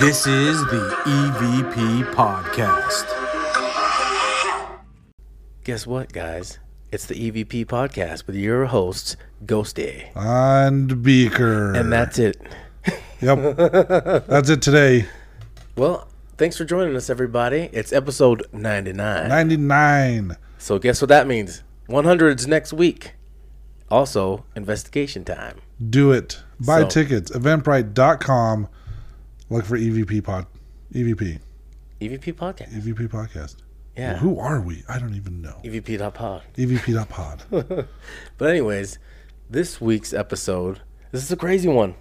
This is the EVP Podcast. Guess what, guys? It's the EVP podcast with your hosts, Ghosty. And Beaker. And that's it. Yep. that's it today. Well, thanks for joining us, everybody. It's episode 99. 99. So, guess what that means? 100's next week. Also, investigation time. Do it. Buy So- tickets. Eventbrite.com. Look for EVP pod. EVP. EVP podcast. EVP podcast. Yeah. Who are we? I don't even know. EVP pod, EVP.pod. EVP.pod. But, anyways, this week's episode, this is a crazy one.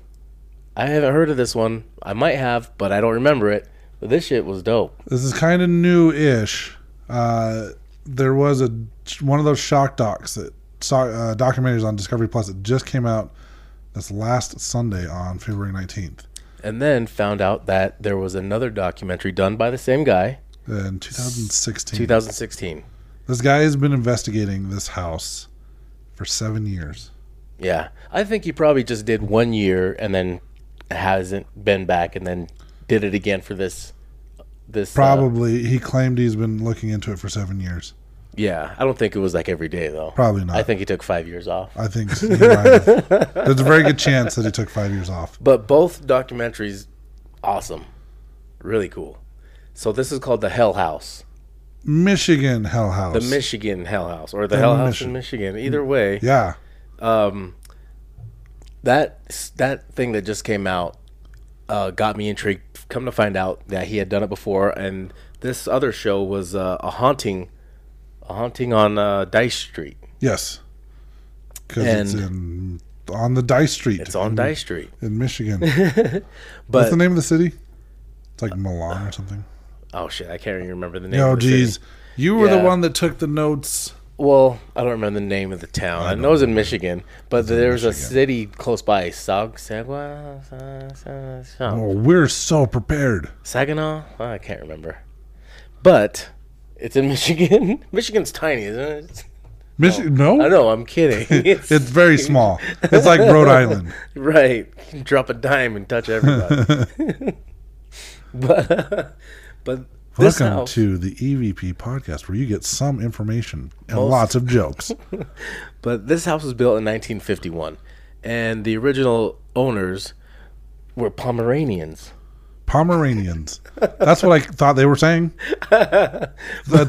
I haven't heard of this one. I might have, but I don't remember it. But this shit was dope. this is kind of new ish. Uh, there was a one of those shock docs that saw uh, documentaries on Discovery Plus that just came out this last Sunday on February 19th And then found out that there was another documentary done by the same guy, in 2016. 2016. This guy has been investigating this house for seven years. Yeah, I think he probably just did one year and then hasn't been back and then did it again for this. This uh, Probably he claimed he's been looking into it for seven years. Yeah, I don't think it was like every day though. Probably not. I think he took five years off. I think have. there's a very good chance that he took five years off. But both documentaries, awesome, really cool. So this is called the Hell House, Michigan Hell House. the Michigan Hell House, or the, The Hell House Michi- in Michigan. Either way, yeah, um, that that thing that just came out uh, got me intrigued. Come to find out that he had done it before, and this other show was uh, a haunting, a haunting on uh, Dice Street. yes, because it's in on the Dice Street. It's on in, Dice Street, in Michigan. but What's the name of the city? It's like Milan or something. oh shit, I can't even remember the name. Oh, of city. geez, you were the one that took the notes. Well, I don't remember the name of the town. I, I know it's in Michigan, but in there's a Michigan. city close by, Sag Sagwa, Sa- Sa- Sa- Oh, we're so prepared. Saginaw. Oh, I can't remember, but it's in Michigan. Michigan's tiny, isn't it? Michigan? No, I know. I'm kidding. It's, it's very small. It's like Rhode Island. right. You can drop a dime and touch everybody. but but this Welcome house, to the EVP podcast, where you get some information and Most- lots of jokes. but this house was built in 1951, and the original owners were Pomeranians. Pomeranians. That's what I thought they were saying. At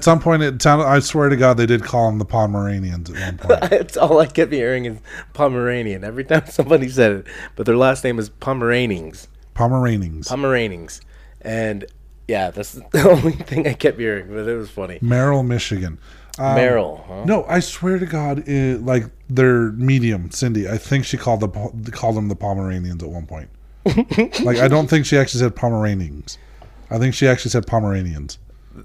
some point, it sounded. I swear to God, they did call them the Pomeranians at one point. It's all I kept hearing is Pomeranian every time somebody said it. But their last name is Pomeranians. Pomeranians. Pomeranians. And yeah, that's the only thing I kept hearing, but it was funny. Merrill, Michigan. Um, Merrill, huh? No, I swear to God, it, like their medium, Cindy. I think she called the called them the Pomeranians at one point. like I don't think she actually said Pomeranians. I think she actually said Pomeranians.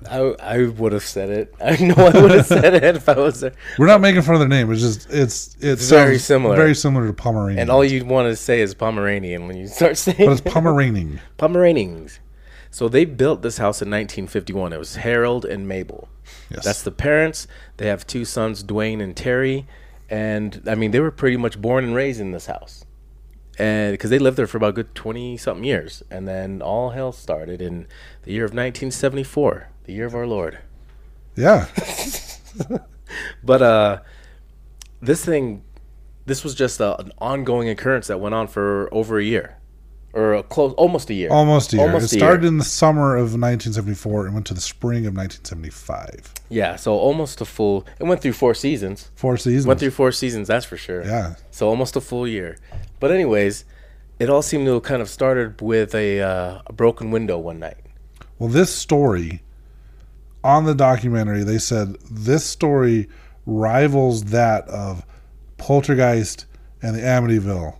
I, I would have said it. I know I would have said it if I was there. We're not making fun of their name. It's just it's it's very similar. very similar to Pomeranian. And all you want to say is Pomeranian when you start saying but it's Pomeranian. Pomeranians. So they built this house in 1951. It was Harold and Mabel. Yes. That's the parents. They have two sons, Dwayne and Terry. And I mean, they were pretty much born and raised in this house. And because they lived there for about a good 20 something years. And then all hell started in the year of 1974, the year of our Lord. yeah. But uh, this thing, this was just a, an ongoing occurrence that went on for over a year. Or a close, almost a year. Almost a year. Almost it a started year. in the summer of 1974 and went to the spring of 1975. Yeah, so almost a full. It went through four seasons. Four seasons. Went through four seasons, that's for sure. Yeah. So almost a full year. But anyways, it all seemed to have kind of started with a, uh, a broken window one night. Well, this story on the documentary, they said this story rivals that of Poltergeist and the Amityville.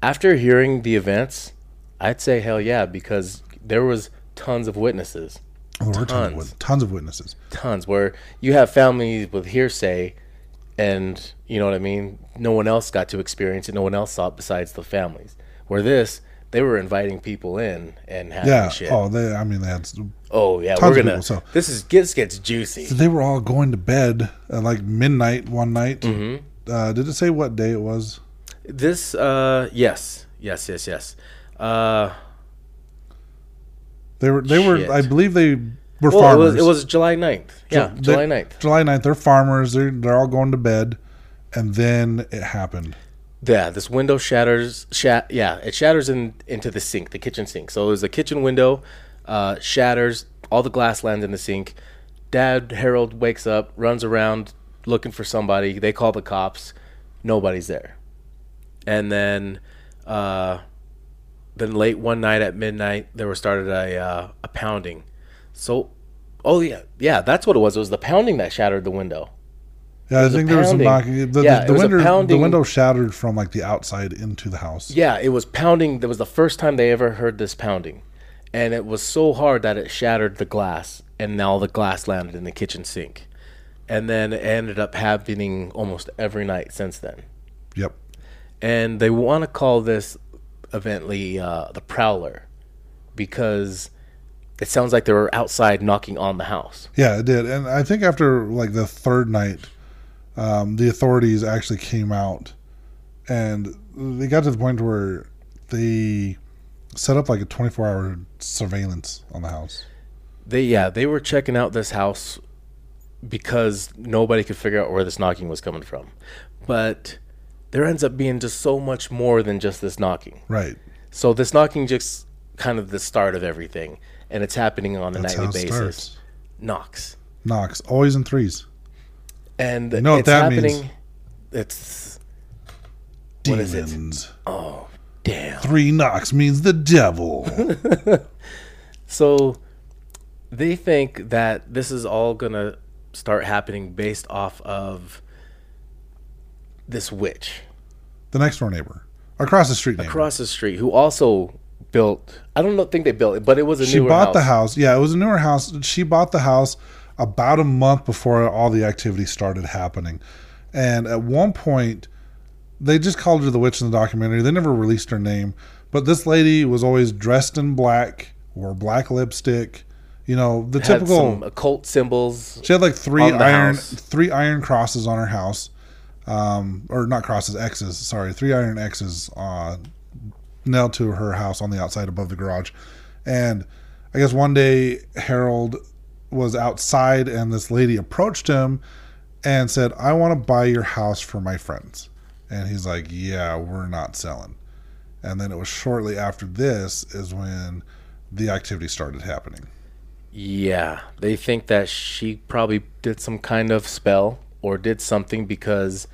After hearing the events, I'd say hell yeah because there was tons of witnesses, Oh, there were tons, of, tons of witnesses. tons where you have families with hearsay, and you know what I mean. No one else got to experience it. No one else saw it besides the families. Where this, they were inviting people in and having Yeah. shit. Oh, they. I mean, they had. Oh yeah, Tons we're of gonna. people, so- This is this gets juicy. They were all going to bed at like midnight one night. Mm-hmm. Uh, did it say what day it was? This, uh, yes, yes, yes, yes. Uh, They were they were I believe they were Well, it farmers. was, it was July 9th. Yeah, July 9th. July 9th. They're farmers. They're they're all going to bed, and then it happened. Yeah, this window shatters. Shat, yeah, it shatters in, into the sink, the kitchen sink. So it was a kitchen window, uh, shatters. All the glass lands in the sink. Dad Harold wakes up, runs around looking for somebody. They call the cops. Nobody's there. And then, uh, then late one night at midnight, there was started a uh, a pounding. So, oh yeah, yeah, that's what it was. It was the pounding that shattered the window. Yeah, I think there was some knocking. The, Yeah, the, the window the window shattered from like the outside into the house. Yeah, it was pounding. That was the first time they ever heard this pounding. And it was so hard that it shattered the glass, and now the glass landed in the kitchen sink. And then it ended up happening almost every night since then. Yep. And they want to call this evently uh, the Prowler because it sounds like they were outside knocking on the house. Yeah, it did. And I think after like the third night, um, the authorities actually came out and they got to the point where they set up like a 24 hour surveillance on the house. They yeah, they were checking out this house because nobody could figure out where this knocking was coming from. But there ends up being just so much more than just this knocking. Right. So this knocking just kind of the start of everything, and it's happening on a That's nightly basis. starts. Knocks, Knocks, always in threes. and You know what it's that happening. means. It's What is it? Demons. Oh, damn. Three knocks means the devil. So they think that this is all gonna start happening based off of this witch the next door neighbor. Across the street neighbor. across the street who also built. I don't know, think they built it, but it was a newer she bought house. the house. Yeah, it was a newer house. She bought the house about a month before all the activity started happening. And at one point, they just called her the witch in the documentary. They never released her name. But this lady was always dressed in black, wore black lipstick. You know, the Had typical. some occult symbols. She had like three iron house. three iron crosses on her house, um, or not crosses, X's. Sorry, three iron X's uh, nailed to her house on the outside above the garage. And I guess one day Harold was outside, and this lady approached him and said, "I want to buy your house for my friends." And he's like, "Yeah, we're not selling." And then it was shortly after this is when the activity started happening. Yeah, they think that she probably did some kind of spell or did something because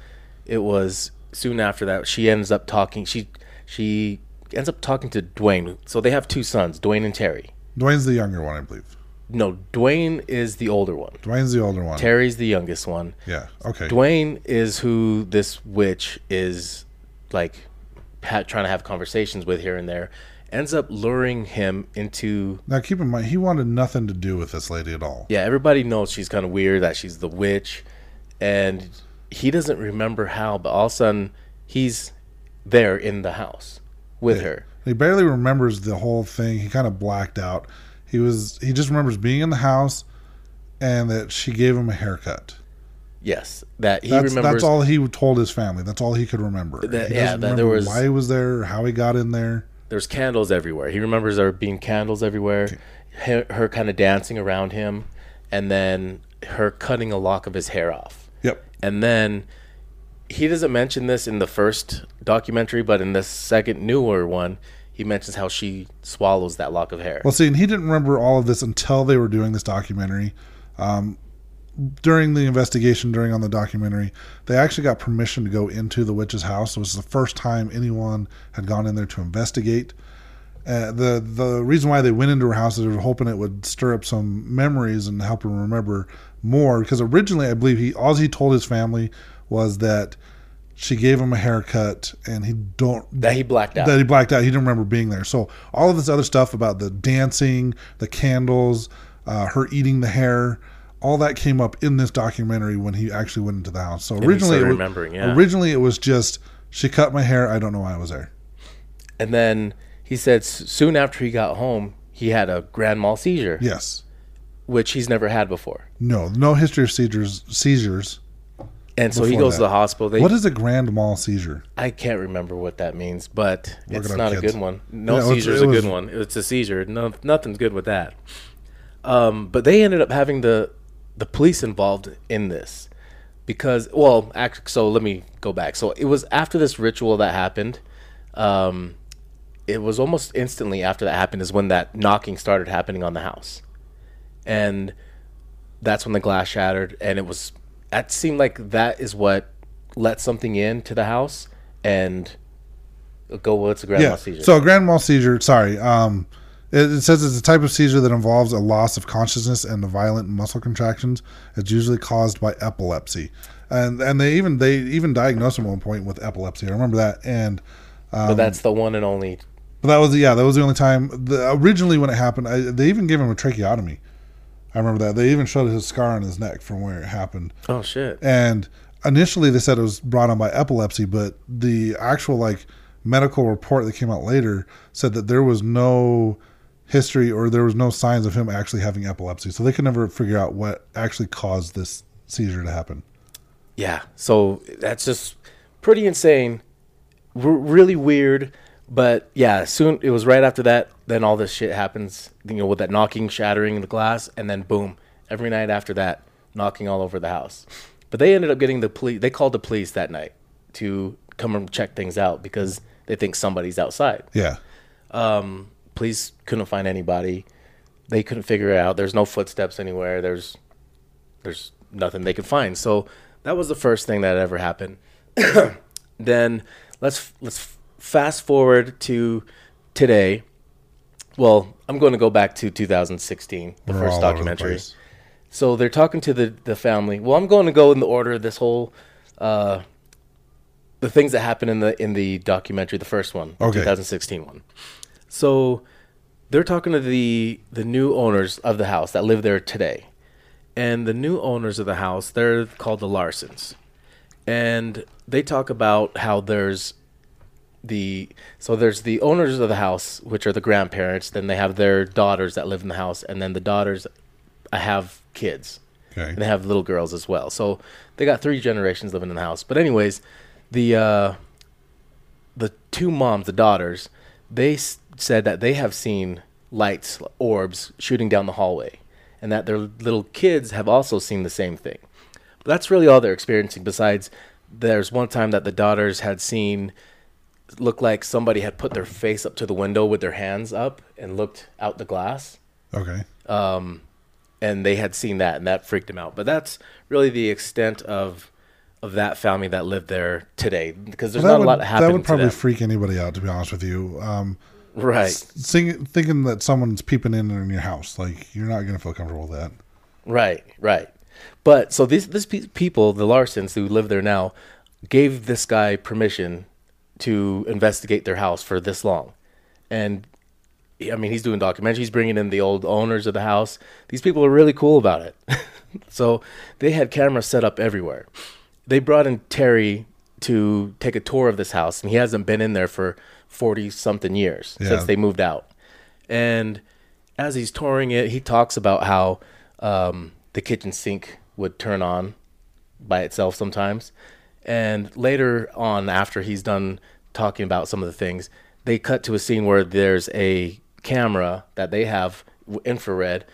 it was soon after that she ends up talking. She she ends up talking to Dwayne. So they have two sons, Dwayne and Terry. Dwayne's the younger one, I believe. No, Dwayne is the older one. Dwayne's the older one. Terry's the youngest one. Yeah. Okay. Dwayne is who this witch is like ha- trying to have conversations with here and there. Ends up luring him into now keep in mind he wanted nothing to do with this lady at all. yeah. Everybody knows she's kind of weird that she's the witch, and he doesn't remember how. But all of a sudden, he's there in the house with her. He barely remembers the whole thing. He kind of blacked out. He was he just remembers being in the house and that she gave him a haircut. Yes, that he That's remembers. that's all he told his family. That's all he could remember. That- he yeah, that there was- why he was there, how he got in there. There's candles everywhere. He remembers there being candles everywhere. Her, her kind of dancing around him, and then her cutting a lock of his hair off. Yep. And then he doesn't mention this in the first documentary, but in the second newer one, he mentions how she swallows that lock of hair. Well, see, and he didn't remember all of this until they were doing this documentary. Um, during the investigation, during on the documentary, they actually got permission to go into the witch's house. It was the first time anyone had gone in there to investigate. Uh, the the reason why they went into her house is they were hoping it would stir up some memories and help him remember more. Because originally, I believe he all he told his family was that she gave him a haircut and he don't that he blacked out. that he blacked out. He didn't remember being there. So all of this other stuff about the dancing, the candles, uh, her eating the hair, all that came up in this documentary when he actually went into the house. So originally, it was, remembering, yeah. originally it was just she cut my hair. I don't know why I was there. and then he said soon after he got home, he had a grand mal seizure, Yes, which he's never had before. no, no history of seizures. Seizures. And so he goes to the hospital. They, what is a grand mal seizure? I can't remember what that means, but Look it's it not a good one. No Yeah, seizure is a good one. It's a seizure. No, nothing's good with that. Um, but they ended up having the the police involved in this because, well, actually, so let me go back. So it was after this ritual that happened. Um, it was almost instantly after that happened is when that knocking started happening on the house, and that's when the glass shattered, and it was. That seemed like that is what let something in to the house and go. Well, it's a grand Yeah. mal seizure. So a grand mal seizure. Sorry. Um, it, it says it's a type of seizure that involves a loss of consciousness and the violent muscle contractions. It's usually caused by epilepsy, and and they even they even diagnosed him at one point with epilepsy. I remember that. And but that's the one and only. but that was yeah that was the only time. The, originally when it happened, I, they even gave him a tracheotomy. I remember that. They even showed his scar on his neck from where it happened. Oh shit! and initially they said it was brought on by epilepsy but the actual like medical report that came out later said that there was no history or there was no signs of him actually having epilepsy so they could never figure out what actually caused this seizure to happen Yeah. So that's just pretty insane. R- really weird. But yeah, soon it was right after that. Then all this shit happens. You know, with that knocking, shattering the glass, and then boom, every night after that, knocking all over the house. But they ended up getting the police. They called the police that night to come and check things out because they think somebody's outside. yeah Um, police couldn't find anybody. They couldn't figure it out. There's no footsteps anywhere. There's there's nothing they could find. So that was the first thing that ever happened. then let's let's fast forward to today. Well, I'm going to go back to 2016, the We're first over the documentary. So they're talking to the the family. Well, I'm going to go in the order of this whole uh, the things that happened in the in the documentary, the first one, the Okay. 2016 one. So they're talking to the the new owners of the house that live there today, and the new owners of the house they're called the Larsons, and they talk about how there's the so there's the owners of the house which are the grandparents then they have their daughters that live in the house and then the daughters have kids okay and they have little girls as well. So they got three generations living in the house. But anyways, the uh, the two moms, the daughters, they s- said that they have seen lights, orbs shooting down the hallway, and that their little kids have also seen the same thing. But that's really all they're experiencing. Besides, there's one time that the daughters had seen looked like somebody had put their face up to the window with their hands up and looked out the glass. Okay. And they had seen that and that freaked them out. But that's really the extent of of that family that lived there today because there's Well, not that a lot would, happening that would probably freak anybody out to be honest with you. Um right. sing, thinking that someone's peeping in in your house like you're not going to feel comfortable with that. Right right. But so these these people the larsons who live there now gave this guy permission to investigate their house for this long and I mean, he's doing documentaries, bringing in the old owners of the house. These people are really cool about it. so they had cameras set up everywhere. They brought in Terry to take a tour of this house, and he hasn't been in there for 40 something years Yeah. since they moved out. And as he's touring it, he talks about how um, the kitchen sink would turn on by itself sometimes. And later on, after he's done talking about some of the things, they cut to a scene where there's a camera that they have infrared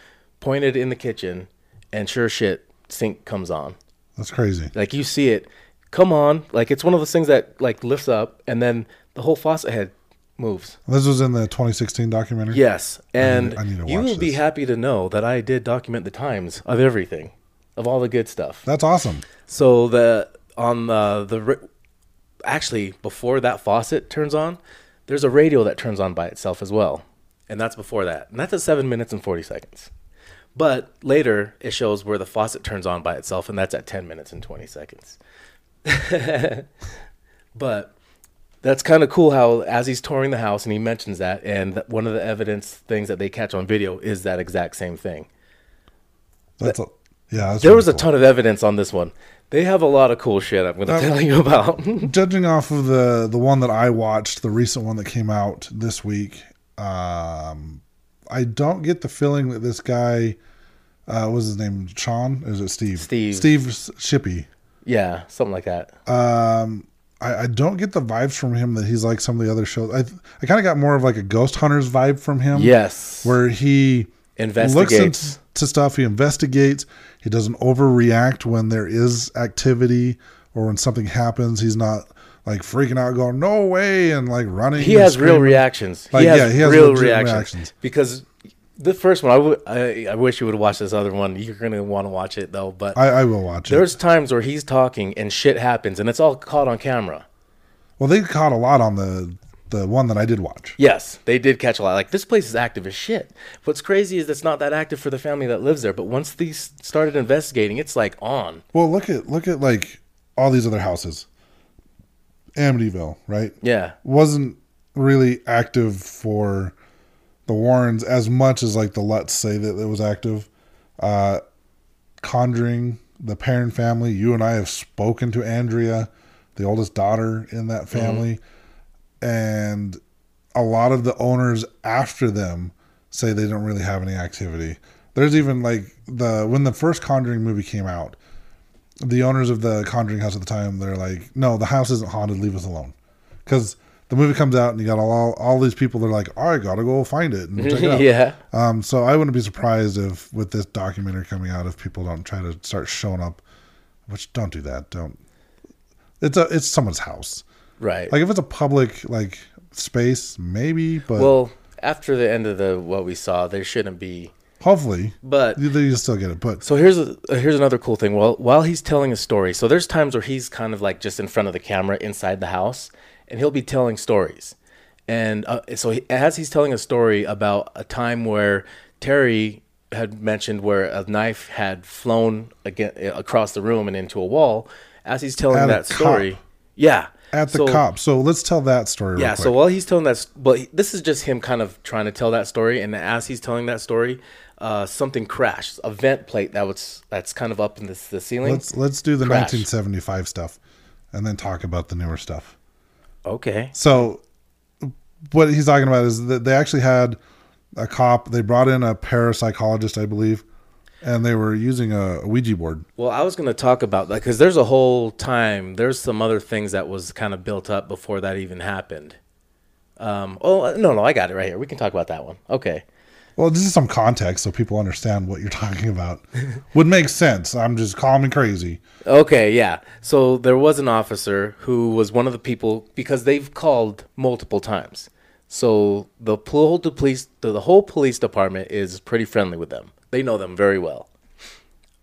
pointed in the kitchen, and sure shit, sink comes on. that's crazy Like you see it come on, like it's one of those things that like lifts up, and then the whole faucet head moves. this was in the 2016 documentary Yes, and I need to you watch will be happy to know that I did document the times of everything, of all the good stuff. that's awesome So the on the the actually before that faucet turns on, there's a radio that turns on by itself as well, and that's before that, and that's at seven minutes and forty seconds. But later it shows where the faucet turns on by itself, and that's at ten minutes and twenty seconds. but that's kind of cool how as he's touring the house and he mentions that, and one of the evidence things that they catch on video is that exact same thing. that's a, yeah that's There really was a ton of evidence on this one. They have a lot of cool shit I'm going to Uh, tell you about. judging off of the the one that I watched, the recent one that came out this week, um, I don't get the feeling that this guy, uh, what was his name, Sean? Or is it Steve? Steve. Steve Shippy. Yeah, something like that. Um, I, I don't get the vibes from him that he's like some of the other shows. I I kind of got more of like a Ghost Hunters vibe from him. yes. where he looks Investigates. into stuff, he investigates, he doesn't overreact when there is activity or when something happens. He's not like freaking out, going "No way!" and like running. he has real reactions. Like, he has yeah, he has real reactions. reactions. Because the first one, I I, I wish you would watch this other one. You're gonna want to watch it though. But I, I will watch it. there's times where he's talking and shit happens, and it's all caught on camera. Well, they caught a lot on the the one that I did watch. Yes, they did catch a lot. Like this place is active as shit. What's crazy is it's not that active for the family that lives there. But once these started investigating, it's like on. Well, look at look at like all these other houses. Amityville, right? Yeah, wasn't really active for the Warrens as much as like the Let's say that it was active. Uh, Conjuring, the Perron family. You and I have spoken to Andrea, the oldest daughter in that family, and a lot of the owners after them say they don't really have any activity. There's even like the when the first Conjuring movie came out, the owners of the Conjuring house at the time, they're like, "No, the house isn't haunted. Leave us alone." Because the movie comes out and you got all all these people. They're like, "I gotta go find it and check it out." yeah. Um, so I wouldn't be surprised if with this documentary coming out, if people don't try to start showing up. Which don't do that. Don't. It's a it's someone's house. Right. Like if it's a public like space, maybe. But well, after the end of the what we saw, there shouldn't be. hopefully, But you, you still get it. But So here's a, here's another cool thing. Well, while he's telling a story, so there's times where he's kind of like just in front of the camera inside the house, and he'll be telling stories. And uh, so he, as he's telling a story about a time where Terry had mentioned where a knife had flown again across the room and into a wall, as he's telling At that story, cop. yeah, at the So- cop. So let's tell that story. yeah, so while he's telling that, but this is just him kind of trying to tell that story, and as he's telling that story, uh, something crashed, a vent plate that was that's kind of up in the, the ceiling. let's let's do the Crash. 1975 stuff, and then talk about the newer stuff. okay, So what he's talking about is that they actually had a cop. They brought in a parapsychologist, I believe, and they were using a Ouija board. well, I was going to talk about that because there's a whole time, there's some other things that was kind of built up before that even happened. Um, oh no, no, I got it right here. We can talk about that one. Okay. Well, this is some context so people understand what you're talking about. Would make sense. I'm just calling me crazy. Okay, yeah. So there was an officer who was one of the people because they've called multiple times. So the whole police the whole police department is pretty friendly with them. They know them very well.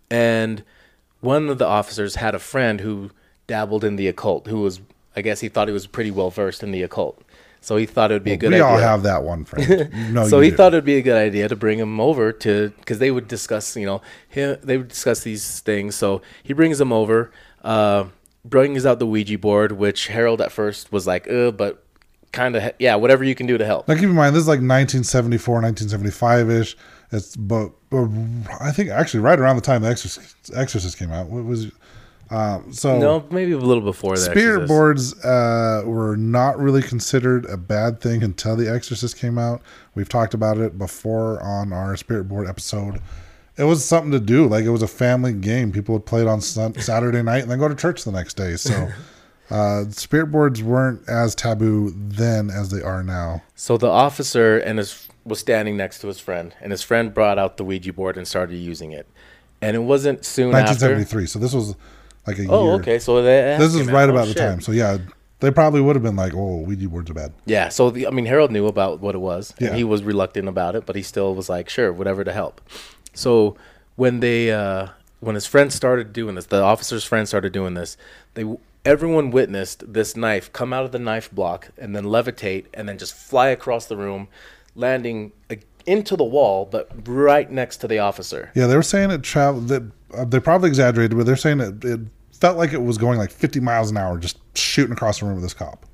And one of the officers had a friend who dabbled in the occult, who was I guess he thought he was pretty well versed in the occult. So he thought it would be a good we idea. all have that one friend. No, so he do. thought it'd be a good idea to bring him over to because they would discuss, you know, him, they would discuss these things. So he brings him over, uh, brings out the Ouija board, which Harold at first was like, uh, but kind of, yeah, whatever you can do to help. Now keep in mind this is like 1974, 1975 ish. It's but, but I think actually right around the time the Exorcist, Exorcist came out. What was um, so No, maybe a little before that. Spirit boards uh, were not really considered a bad thing until The Exorcist came out. We've talked about it before on our Spirit board episode. It was something to do, like it was a family game. People would play it on sun- Saturday night and then go to church the next day. So, uh, spirit boards weren't as taboo then as they are now. So the officer and his was standing next to his friend, and his friend brought out the Ouija board and started using it. And it wasn't soon after. 1973. So this was like a Oh, year. okay. So This is out. right Oh, about the shit. time. So yeah, they probably would have been like, "Oh, Ouija boards are bad." Yeah, so the, I mean, Harold knew about what it was. Yeah. he was reluctant about it, but he still was like, sure, whatever to help. So when they, uh, when his friend started doing this, the officer's friend started doing this. They, everyone witnessed this knife come out of the knife block and then levitate and then just fly across the room, landing uh, into the wall, but right next to the officer. Yeah, they were saying it traveled. That uh, they probably exaggerated, but they're saying it, it felt like it was going like 50 miles an hour, just shooting across the room with this cop.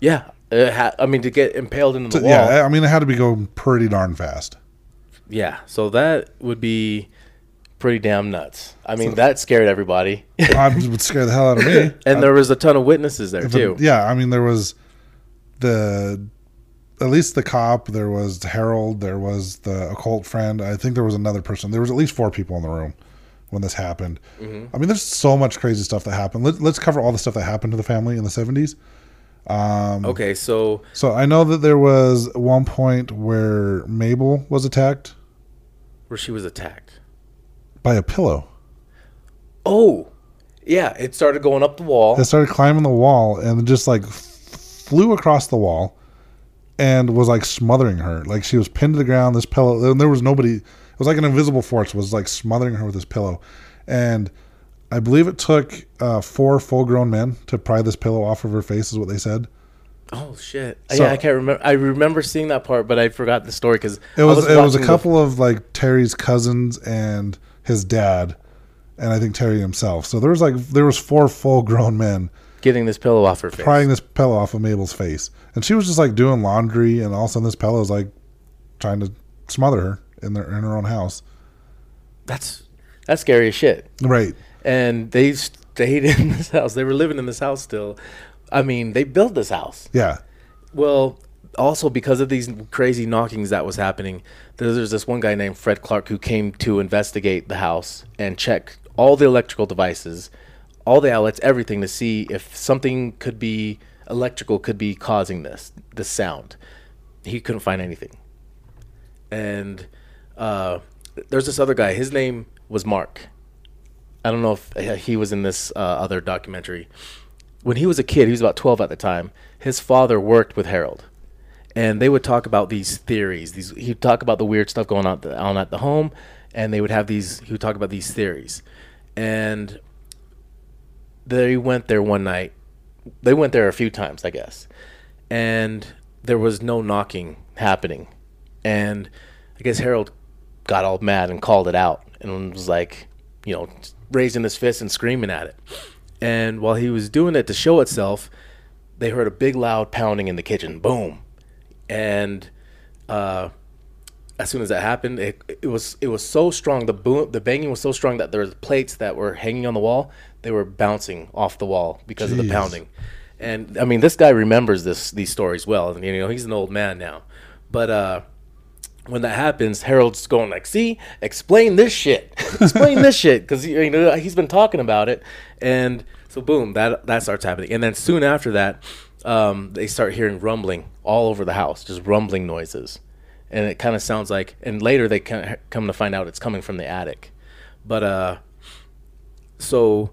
Yeah, it ha- I mean to get impaled into the So, wall. yeah, I mean, it had to be going pretty darn fast. Yeah, so that would be pretty damn nuts. I mean, that scared everybody. I would scare the hell out of me. and there was a ton of witnesses there too. yeah, I mean, there was the at least the cop. There was Harold. There was the occult friend. I think there was another person. There was at least four people in the room when this happened. Mm-hmm. I mean, there's so much crazy stuff that happened. Let, let's cover all the stuff that happened to the family in the 70s. Um, Okay, so So I know that there was one point where Mabel was attacked where she was attacked. by a pillow. Oh, yeah, it started going up the wall. It started climbing the wall and just like flew across the wall and was like smothering her. Like she was pinned to the ground. This pillow, and there was nobody. It was like an invisible force was like smothering her with this pillow, and I believe it took uh, four full-grown men to pry this pillow off of her face. Is what they said. Oh shit! So- yeah, I can't remember. I remember seeing that part, but I forgot the story because It was, it was a couple of like Terry's cousins and his dad, and I think Terry himself. So there was like there was four full-grown men getting this pillow off her face. prying this pillow off of Mabel's face, and she was just like doing laundry, and all of a sudden this pillow is like trying to smother her in their in her own house. That's that's scary as shit. Right. And they stayed in this house. They were living in this house still. I mean, they built this house. Yeah. Well, also because of these crazy knockings that was happening, there's, there's this one guy named Fred Clark who came to investigate the house and check all the electrical devices, all the outlets, everything to see if something could be electrical could be causing this the sound. He couldn't find anything. And uh, there's this other guy. His name was Mark. I don't know if he was in this uh, other documentary. When he was a kid, he was about 12 at the time. His father worked with Harold, and they would talk about these theories. These he'd talk about the weird stuff going on, the, on at the home, and they would have these. He would talk about these theories, and they went there one night. They went there a few times, I guess, and there was no knocking happening, and I guess Harold got all mad and called it out and was like, you know, raising his fist and screaming at it. And while he was doing it to show itself, they heard a big loud pounding in the kitchen. Boom. And uh, as soon as that happened, it, it was it was so strong. The boom, the banging was so strong that there was plates that were hanging on the wall. They were bouncing off the wall because of the pounding. And I mean, this guy remembers this these stories well. And you know, he's an old man now. But uh, when that happens, Harold's going like, "See, explain this shit, explain this shit," because you know he's been talking about it, and so boom, that that starts happening, and then soon after that, um, they start hearing rumbling all over the house, just rumbling noises, and it kind of sounds like, and later they come to find out it's coming from the attic, but uh, so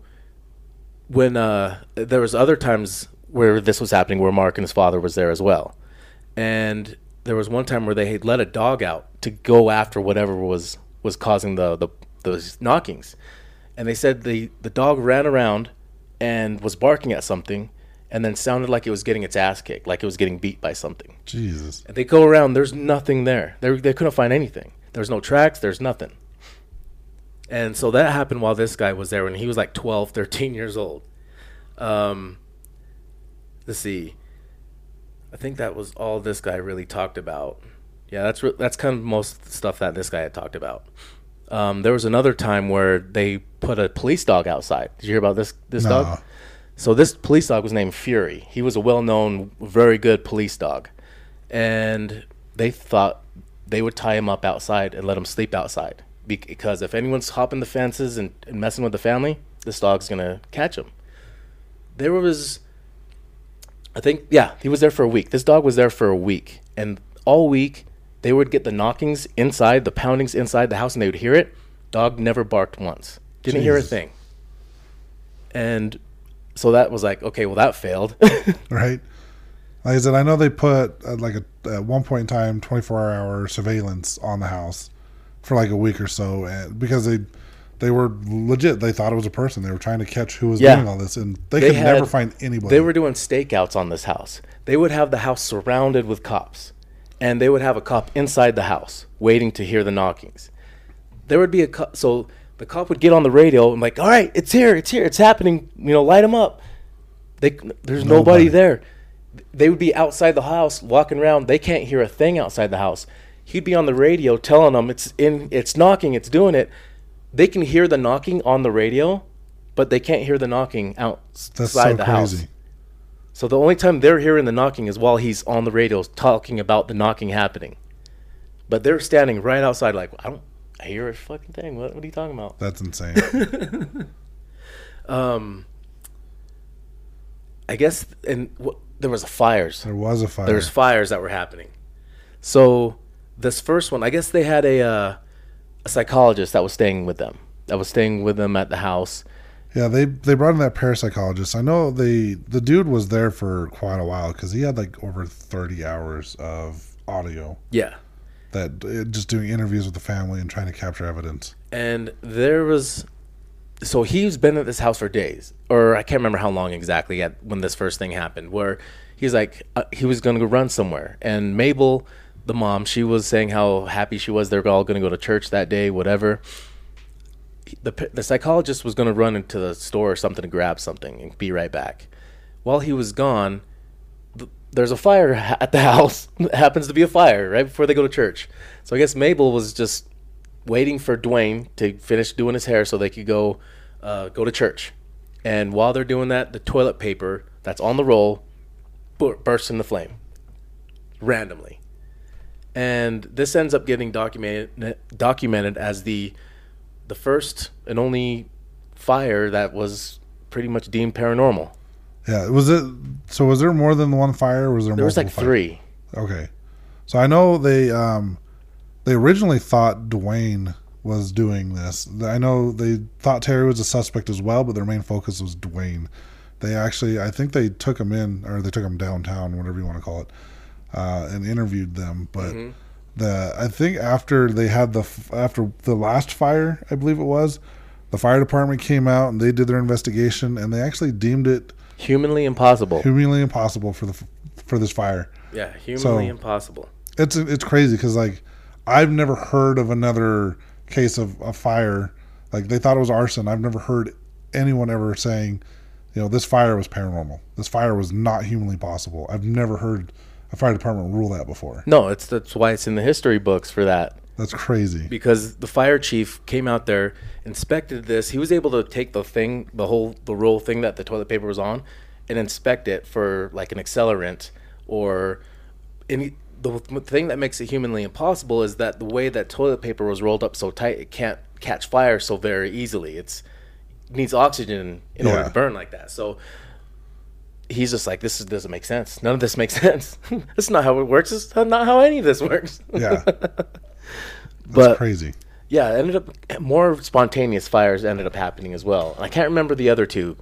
when uh, there was other times where this was happening, where Mark and his father was there as well, and there was one time where they had let a dog out to go after whatever was was causing the the those knockings, and they said the the dog ran around and was barking at something, and then sounded like it was getting its ass kicked, like it was getting beat by something. Jesus. And they go around, there's nothing there. They they couldn't find anything. There's no tracks. There's nothing. And so that happened while this guy was there when he was like 12, 13 years old. Um, let's see. I think that was all this guy really talked about. Yeah, that's re- that's kind of most stuff that this guy had talked about. Um, there was another time where they put a police dog outside. Did you hear about this this No. dog? So this police dog was named Fury. He was a well-known, very good police dog, and they thought they would tie him up outside and let him sleep outside because if anyone's hopping the fences and, and messing with the family, this dog's gonna catch him. There was, I think, yeah, he was there for a week. This dog was there for a week, and all week they would get the knockings inside, the poundings inside the house, and they would hear it. Dog never barked once. Didn't hear a thing. And so that was like, okay, well that failed. Right. Like I said, I know they put uh, like a at one point in time, twenty four hour surveillance on the house for like a week or so, and because they they were legit, they thought it was a person. They were trying to catch who was Yeah. doing all this, and they, They could never find anybody. They were doing stakeouts on this house. They would have the house surrounded with cops, and they would have a cop inside the house waiting to hear the knockings. There would be a cop, so the cop would get on the radio and like, "All right, it's here, it's here, it's happening. You know, light them up." They there's nobody, Nobody. there. They would be outside the house walking around. They can't hear a thing outside the house. He'd be on the radio telling them it's in, it's knocking, it's doing it. They can hear the knocking on the radio, but they can't hear the knocking outside That's so the house. crazy. So the only time they're hearing the knocking is while he's on the radio talking about the knocking happening. But they're standing right outside, like I don't, I hear a fucking thing. What, what are you talking about? That's insane. Um, I guess and w- there was a fires. there was a fire. There's fires that were happening. So this first one, I guess they had a uh, a psychologist that was staying with them. That was staying with them at the house. Yeah, they they brought in that parapsychologist. I know they the dude was there for quite a while because he had like over thirty hours of audio Yeah. that uh, just doing interviews with the family and trying to capture evidence. And there was so he's been at this house for days, or I can't remember how long exactly at when this first thing happened. Where he's like uh, he was going to go run somewhere, and Mabel, the mom, she was saying how happy she was. They're all going to go to church that day, whatever. The the psychologist was going to run into the store or something to grab something and be right back. While he was gone, th- there's a fire at the house. It happens to be a fire right before they go to church. So I guess Mabel was just waiting for Dwayne to finish doing his hair so they could go uh, go to church. And while they're doing that, the toilet paper that's on the roll bur- bursts into flame randomly. And this ends up getting documented documented as the the first and only fire that was pretty much deemed paranormal. Yeah, was it? So was there more than one fire? Or was there? There was like fires? three. Okay, so I know they um they originally thought Dwayne was doing this. I know they thought Terry was a suspect as well, but their main focus was Dwayne. They actually, I think they took him in, or they took him downtown, whatever you want to call it, uh, and interviewed them. But the I think after they had the after the last fire, I believe it was, the fire department came out and they did their investigation, and they actually deemed it Humanly impossible. humanly impossible for the for this fire Yeah, humanly So- impossible. it's it's crazy because like I've never heard of another case of a fire like they thought it was arson. I've never heard anyone ever saying, you know, this fire was paranormal. This fire was not humanly possible. I've never heard a fire department rule that before. No, it's that's why it's in the history books for that. That's crazy. because the fire chief came out there, inspected this. He was able to take the thing, the whole the roll thing that the toilet paper was on, and inspect it for like an accelerant or any. The thing that makes it humanly impossible is that the way that toilet paper was rolled up so tight, it can't catch fire so very easily. It's it needs oxygen in order to burn like that. So he's just like, this is, doesn't make sense. None of this makes sense. That's not how it works. It's not how any of this works. Yeah. That's But- crazy. Yeah, ended up more spontaneous fires ended up happening as well. I can't remember the other two.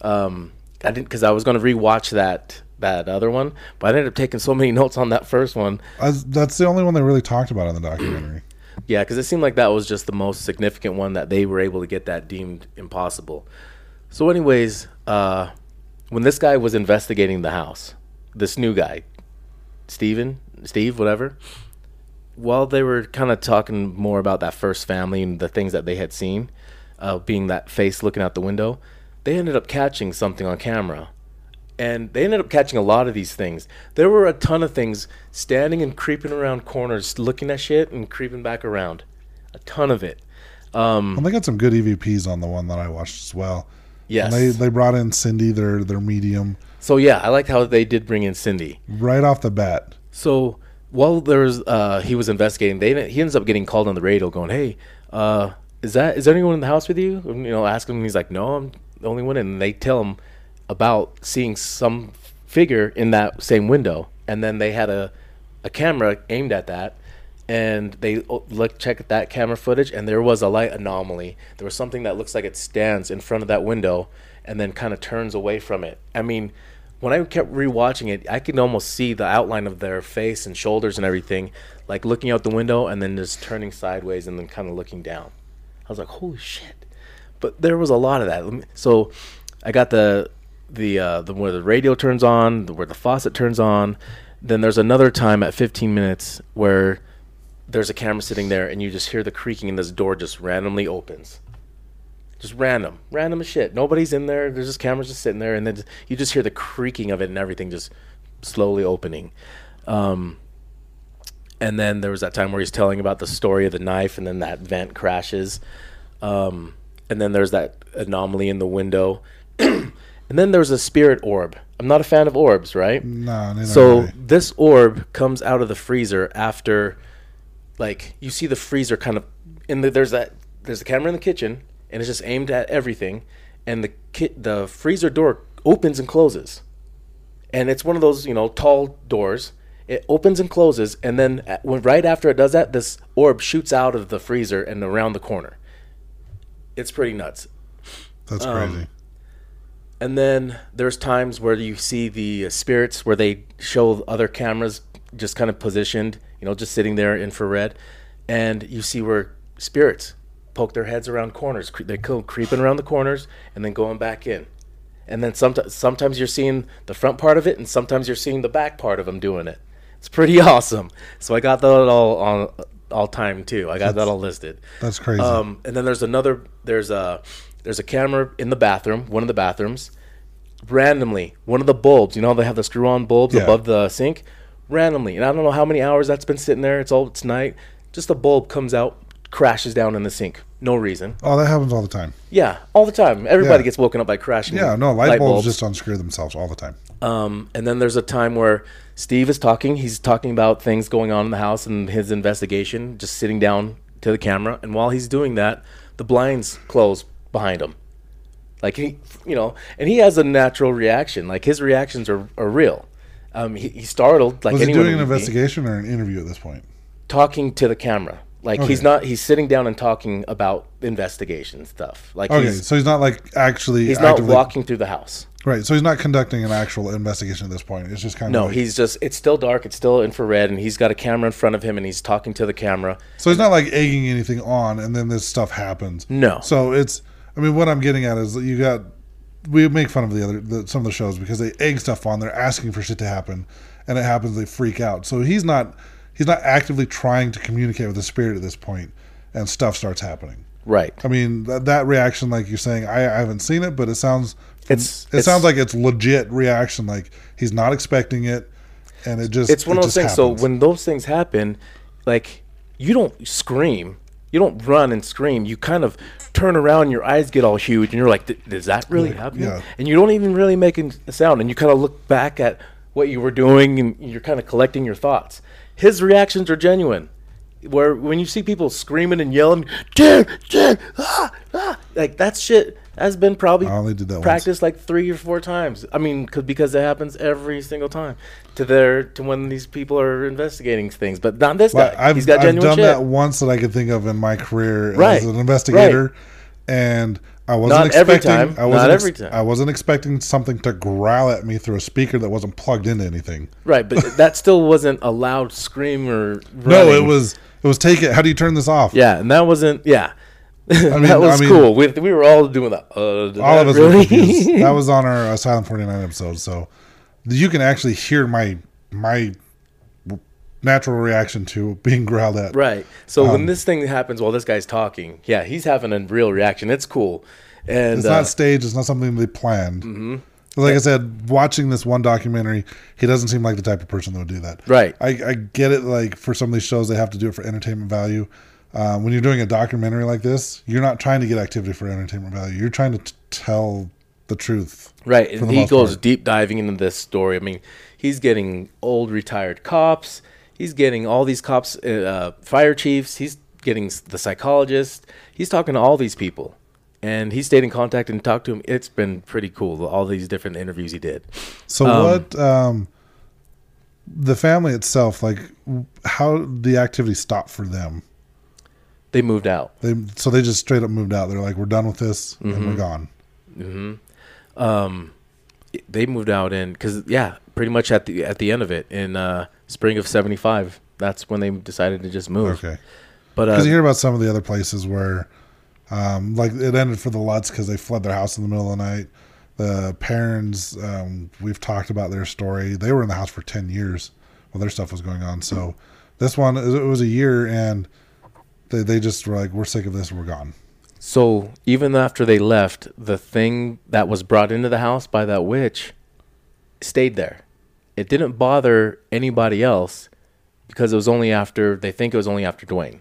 Um, I didn't because I was going to rewatch that that other one, but I ended up taking so many notes on that first one. That's the only one they really talked about in the documentary. Yeah, because it seemed like that was just the most significant one that they were able to get that deemed impossible. So, anyways, uh, when this guy was investigating the house, this new guy, Steven, Steve, whatever, while they were kind of talking more about that first family and the things that they had seen, uh, being that face looking out the window, they ended up catching something on camera. And they ended up catching a lot of these things. There were a ton of things standing and creeping around corners, looking at shit and creeping back around. A ton of it. Um, And they got some good EVPs on the one that I watched as well. Yes. And they they brought in Cindy, their their medium, so yeah, I liked how they did bring in Cindy. right off the bat. So while there was, uh, he was investigating, they he ends up getting called on the radio, going, "Hey, uh, is that is there anyone in the house with you?" And, you know, ask him. And he's like, "No, I'm the only one." And they tell him about seeing some figure in that same window, and then they had a a camera aimed at that. And they o- look check at that camera footage, and there was a light anomaly. There was something that looks like it stands in front of that window, and then kind of turns away from it. I mean, when I kept rewatching it, I could almost see the outline of their face and shoulders and everything, like looking out the window and then just turning sideways and then kind of looking down. I was like, holy shit! But there was a lot of that. So I got the the uh, the where the radio turns on, the, where the faucet turns on. Then there's another time at 15 minutes where there's a camera sitting there and you just hear the creaking and this door just randomly opens just random, random as shit. Nobody's in there. There's just cameras just sitting there, and then you just hear the creaking of it and everything just slowly opening. Um, and then there was that time where he's telling about the story of the knife, and then that vent crashes. Um, and then there's that anomaly in the window. and then there's a spirit orb. I'm not a fan of orbs, right? No, So this orb comes out of the freezer after like you see the freezer kind of in the there's that there's a camera in the kitchen and it's just aimed at everything, and the ki- the freezer door opens and closes, and it's one of those you know tall doors. It opens and closes, and then at, when right after it does that, this orb shoots out of the freezer and around the corner. It's pretty nuts. That's Um, crazy. And then there's times where you see the uh, spirits where they show other cameras just kind of positioned, you know, just sitting there infrared, and you see where spirits poke their heads around corners. Cre- They go creeping around the corners and then going back in. And then sometimes sometimes you're seeing the front part of it, and sometimes you're seeing the back part of them doing it. It's pretty awesome. So I got that all on all time too. I got that all listed. That's crazy. Um, and then there's another. There's a there's a camera in the bathroom, one of the bathrooms. Randomly, one of the bulbs. You know how they have the screw-on bulbs Yeah. above the sink. Randomly, and I don't know how many hours that's been sitting there. It's all it's night. Just a bulb comes out, crashes down in the sink. No reason. oh, that happens all the time. Yeah, all the time. Everybody Yeah. gets woken up by crashing. Yeah, no, light, bulbs, just unscrew themselves all the time. Um, and then there's a time where Steve is talking. He's talking about things going on in the house and his investigation, just sitting down to the camera. And while he's doing that, the blinds close behind him. Like he, you know, and he has a natural reaction. Like his reactions are, are real. Um, he, he's startled. Like Was he doing an would be, investigation or an interview at this point? talking to the camera. Like he's not. He's sitting down and talking about investigation stuff. Like Okay, he's so he's not like actually. he's not actively- walking through the house. Right, so he's not conducting an actual investigation at this point. It's just kind No, of. like, he's just. It's still dark. It's still infrared, and he's got a camera in front of him, and he's talking to the camera. So he's not like egging anything on, and then this stuff happens. No. So it's. I mean, what I'm getting at is that you got. We make fun of the other the, some of the shows because they egg stuff on. They're asking for shit to happen, and it happens. They freak out. So he's not. He's not actively trying to communicate with the spirit at this point, and stuff starts happening. Right. I mean, that, that reaction, like you're saying, I, I haven't seen it, but it sounds. It's- It it's- sounds like it's legit reaction. Like he's not expecting it, and it just. It's one of those things. So when those things happen, like you don't scream, you don't run and scream. You kind of turn around, your eyes get all huge, and you're like, "Does that really happen?" yeah. And you don't even really make a sound, and you kind of look back at what you were doing, and you're kind of collecting your thoughts. His reactions are genuine. Where when you see people screaming and yelling, Jim, Jim, ah, ah, like that shit has been probably I only did that once. practiced like three or four times. I mean, cause, because it happens every single time to their to when these people are investigating things, but not this But guy. I've, He's got I've genuine done shit. that once that I could think of in my career Right, as an investigator, right. and I wasn't Not every expecting. time, I wasn't not every time. I wasn't expecting something to growl at me through a speaker that wasn't plugged into anything. Right, but that still wasn't a loud scream or No, it was. It was take it. How do you turn this off? Yeah, and that wasn't. Yeah, mean- that was I mean- cool. We, we were all doing that. Uh, All that of us really? that was on our Asylum Forty Nine episode, so you can actually hear my my natural reaction to being growled at. Right. So Um, when this thing happens while this guy's talking, yeah, he's having a real reaction. It's cool. And It's uh, not staged. It's not something they planned. Mm-hmm. Like I said, watching this one documentary, he doesn't seem like the type of person that would do that. Right. I, I get it. Like for some of these shows, they have to do it for entertainment value. Uh, when you're doing a documentary like this, you're not trying to get activity for entertainment value. You're trying to t- tell the truth. Right, and he goes part. deep diving into this story. I mean, he's getting old retired cops. He's getting all these cops, uh, uh, fire chiefs. He's getting the psychologist. He's talking to all these people, and he stayed in contact and talked to him. It's been pretty cool. All these different interviews he did. So Um, what? Um, the family itself, like how the activity stopped for them. They moved out. They so they just straight up moved out. They're like, we're done with this, and Mm-hmm. we're gone. They moved out in because yeah, pretty much at the at the end of it in uh, spring of '75. That's when they decided to just move. Okay. But uh, Because you hear about some of the other places where, um, like it ended for the Lutz because they fled their house in the middle of the night. The parents, um, we've talked about their story. They were in the house for ten years while their stuff was going on. So this one, it was a year, and they they just were like, we're sick of this, we're gone. So even after they left, the thing that was brought into the house by that witch stayed there. It didn't bother anybody else because it was only after they think it was only after Dwayne.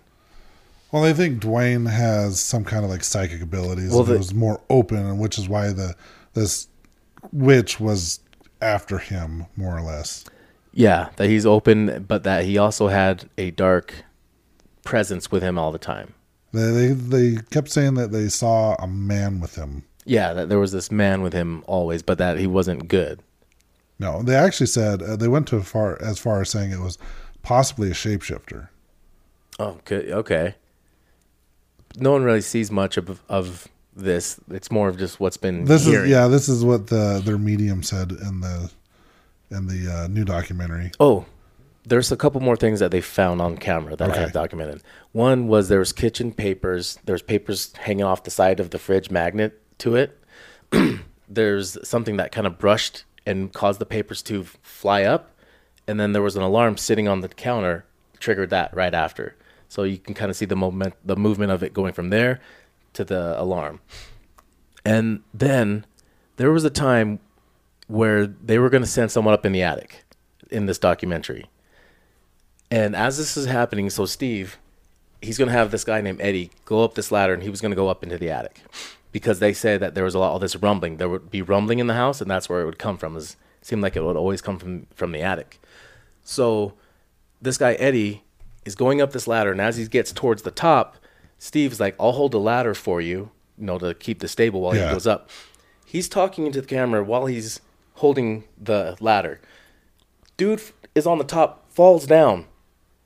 Well, I think Dwayne has some kind of like psychic abilities. Well, the- it was more open, and which is why the this witch was after him more or less. Yeah, that he's open, but that he also had a dark presence with him all the time. They, they they kept saying that they saw a man with him. Yeah, that there was this man with him always, but that he wasn't good. No, they actually said uh, they went to far as far as saying it was possibly a shapeshifter. Oh, good. Okay. No one really sees much of of this. It's more of just what's been This hearing. is yeah, this is what the their medium said in the in the uh, new documentary. Oh, there's a couple more things that they found on camera that I have documented. One was there was kitchen papers. There's papers hanging off the side of the fridge magnet to it. there's something that kind of brushed and caused the papers to fly up, and then there was an alarm sitting on the counter, triggered that right after. So you can kind of see the moment, the movement of it going from there to the alarm. And then there was a time where they were going to send someone up in the attic in this documentary. And as this is happening, so Steve, he's going to have this guy named Eddie go up this ladder and he was going to go up into the attic because they said that there was a lot of this rumbling. There would be rumbling in the house and that's where it would come from. It seemed like it would always come from from the attic. So this guy Eddie is going up this ladder and as he gets towards the top, Steve's like, "I'll hold the ladder for you, you know, to keep the stable while Yeah. he goes up." He's talking into the camera while he's holding the ladder. Dude is on the top, falls down.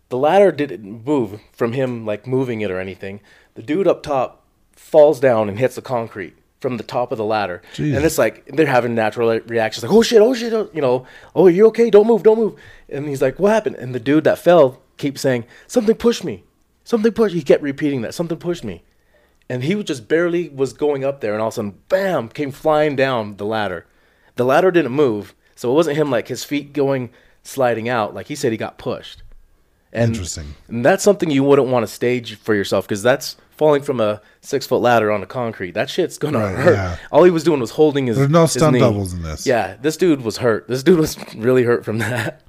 The ladder didn't move from him like moving it or anything. The dude up top falls down and hits the concrete from the top of the ladder. Jeez. And it's like they're having natural reactions like, "Oh shit, oh shit, oh," you know, "Oh, you okay? Don't move, don't move." And he's like, "What happened?" And the dude that fell keeps saying, "Something pushed me. Something pushed." He kept repeating that, "Something pushed me." And he was just barely was going up there and all of a sudden, bam, came flying down the ladder. The ladder didn't move, so it wasn't him like his feet going sliding out. Like he said, he got pushed. And, Interesting. And that's something you wouldn't want to stage for yourself because that's falling from a six foot ladder onto concrete. That shit's gonna Right, hurt. yeah. All he was doing was holding his. There's no stunt knee. doubles in this. Yeah, this dude was hurt. This dude was really hurt from that.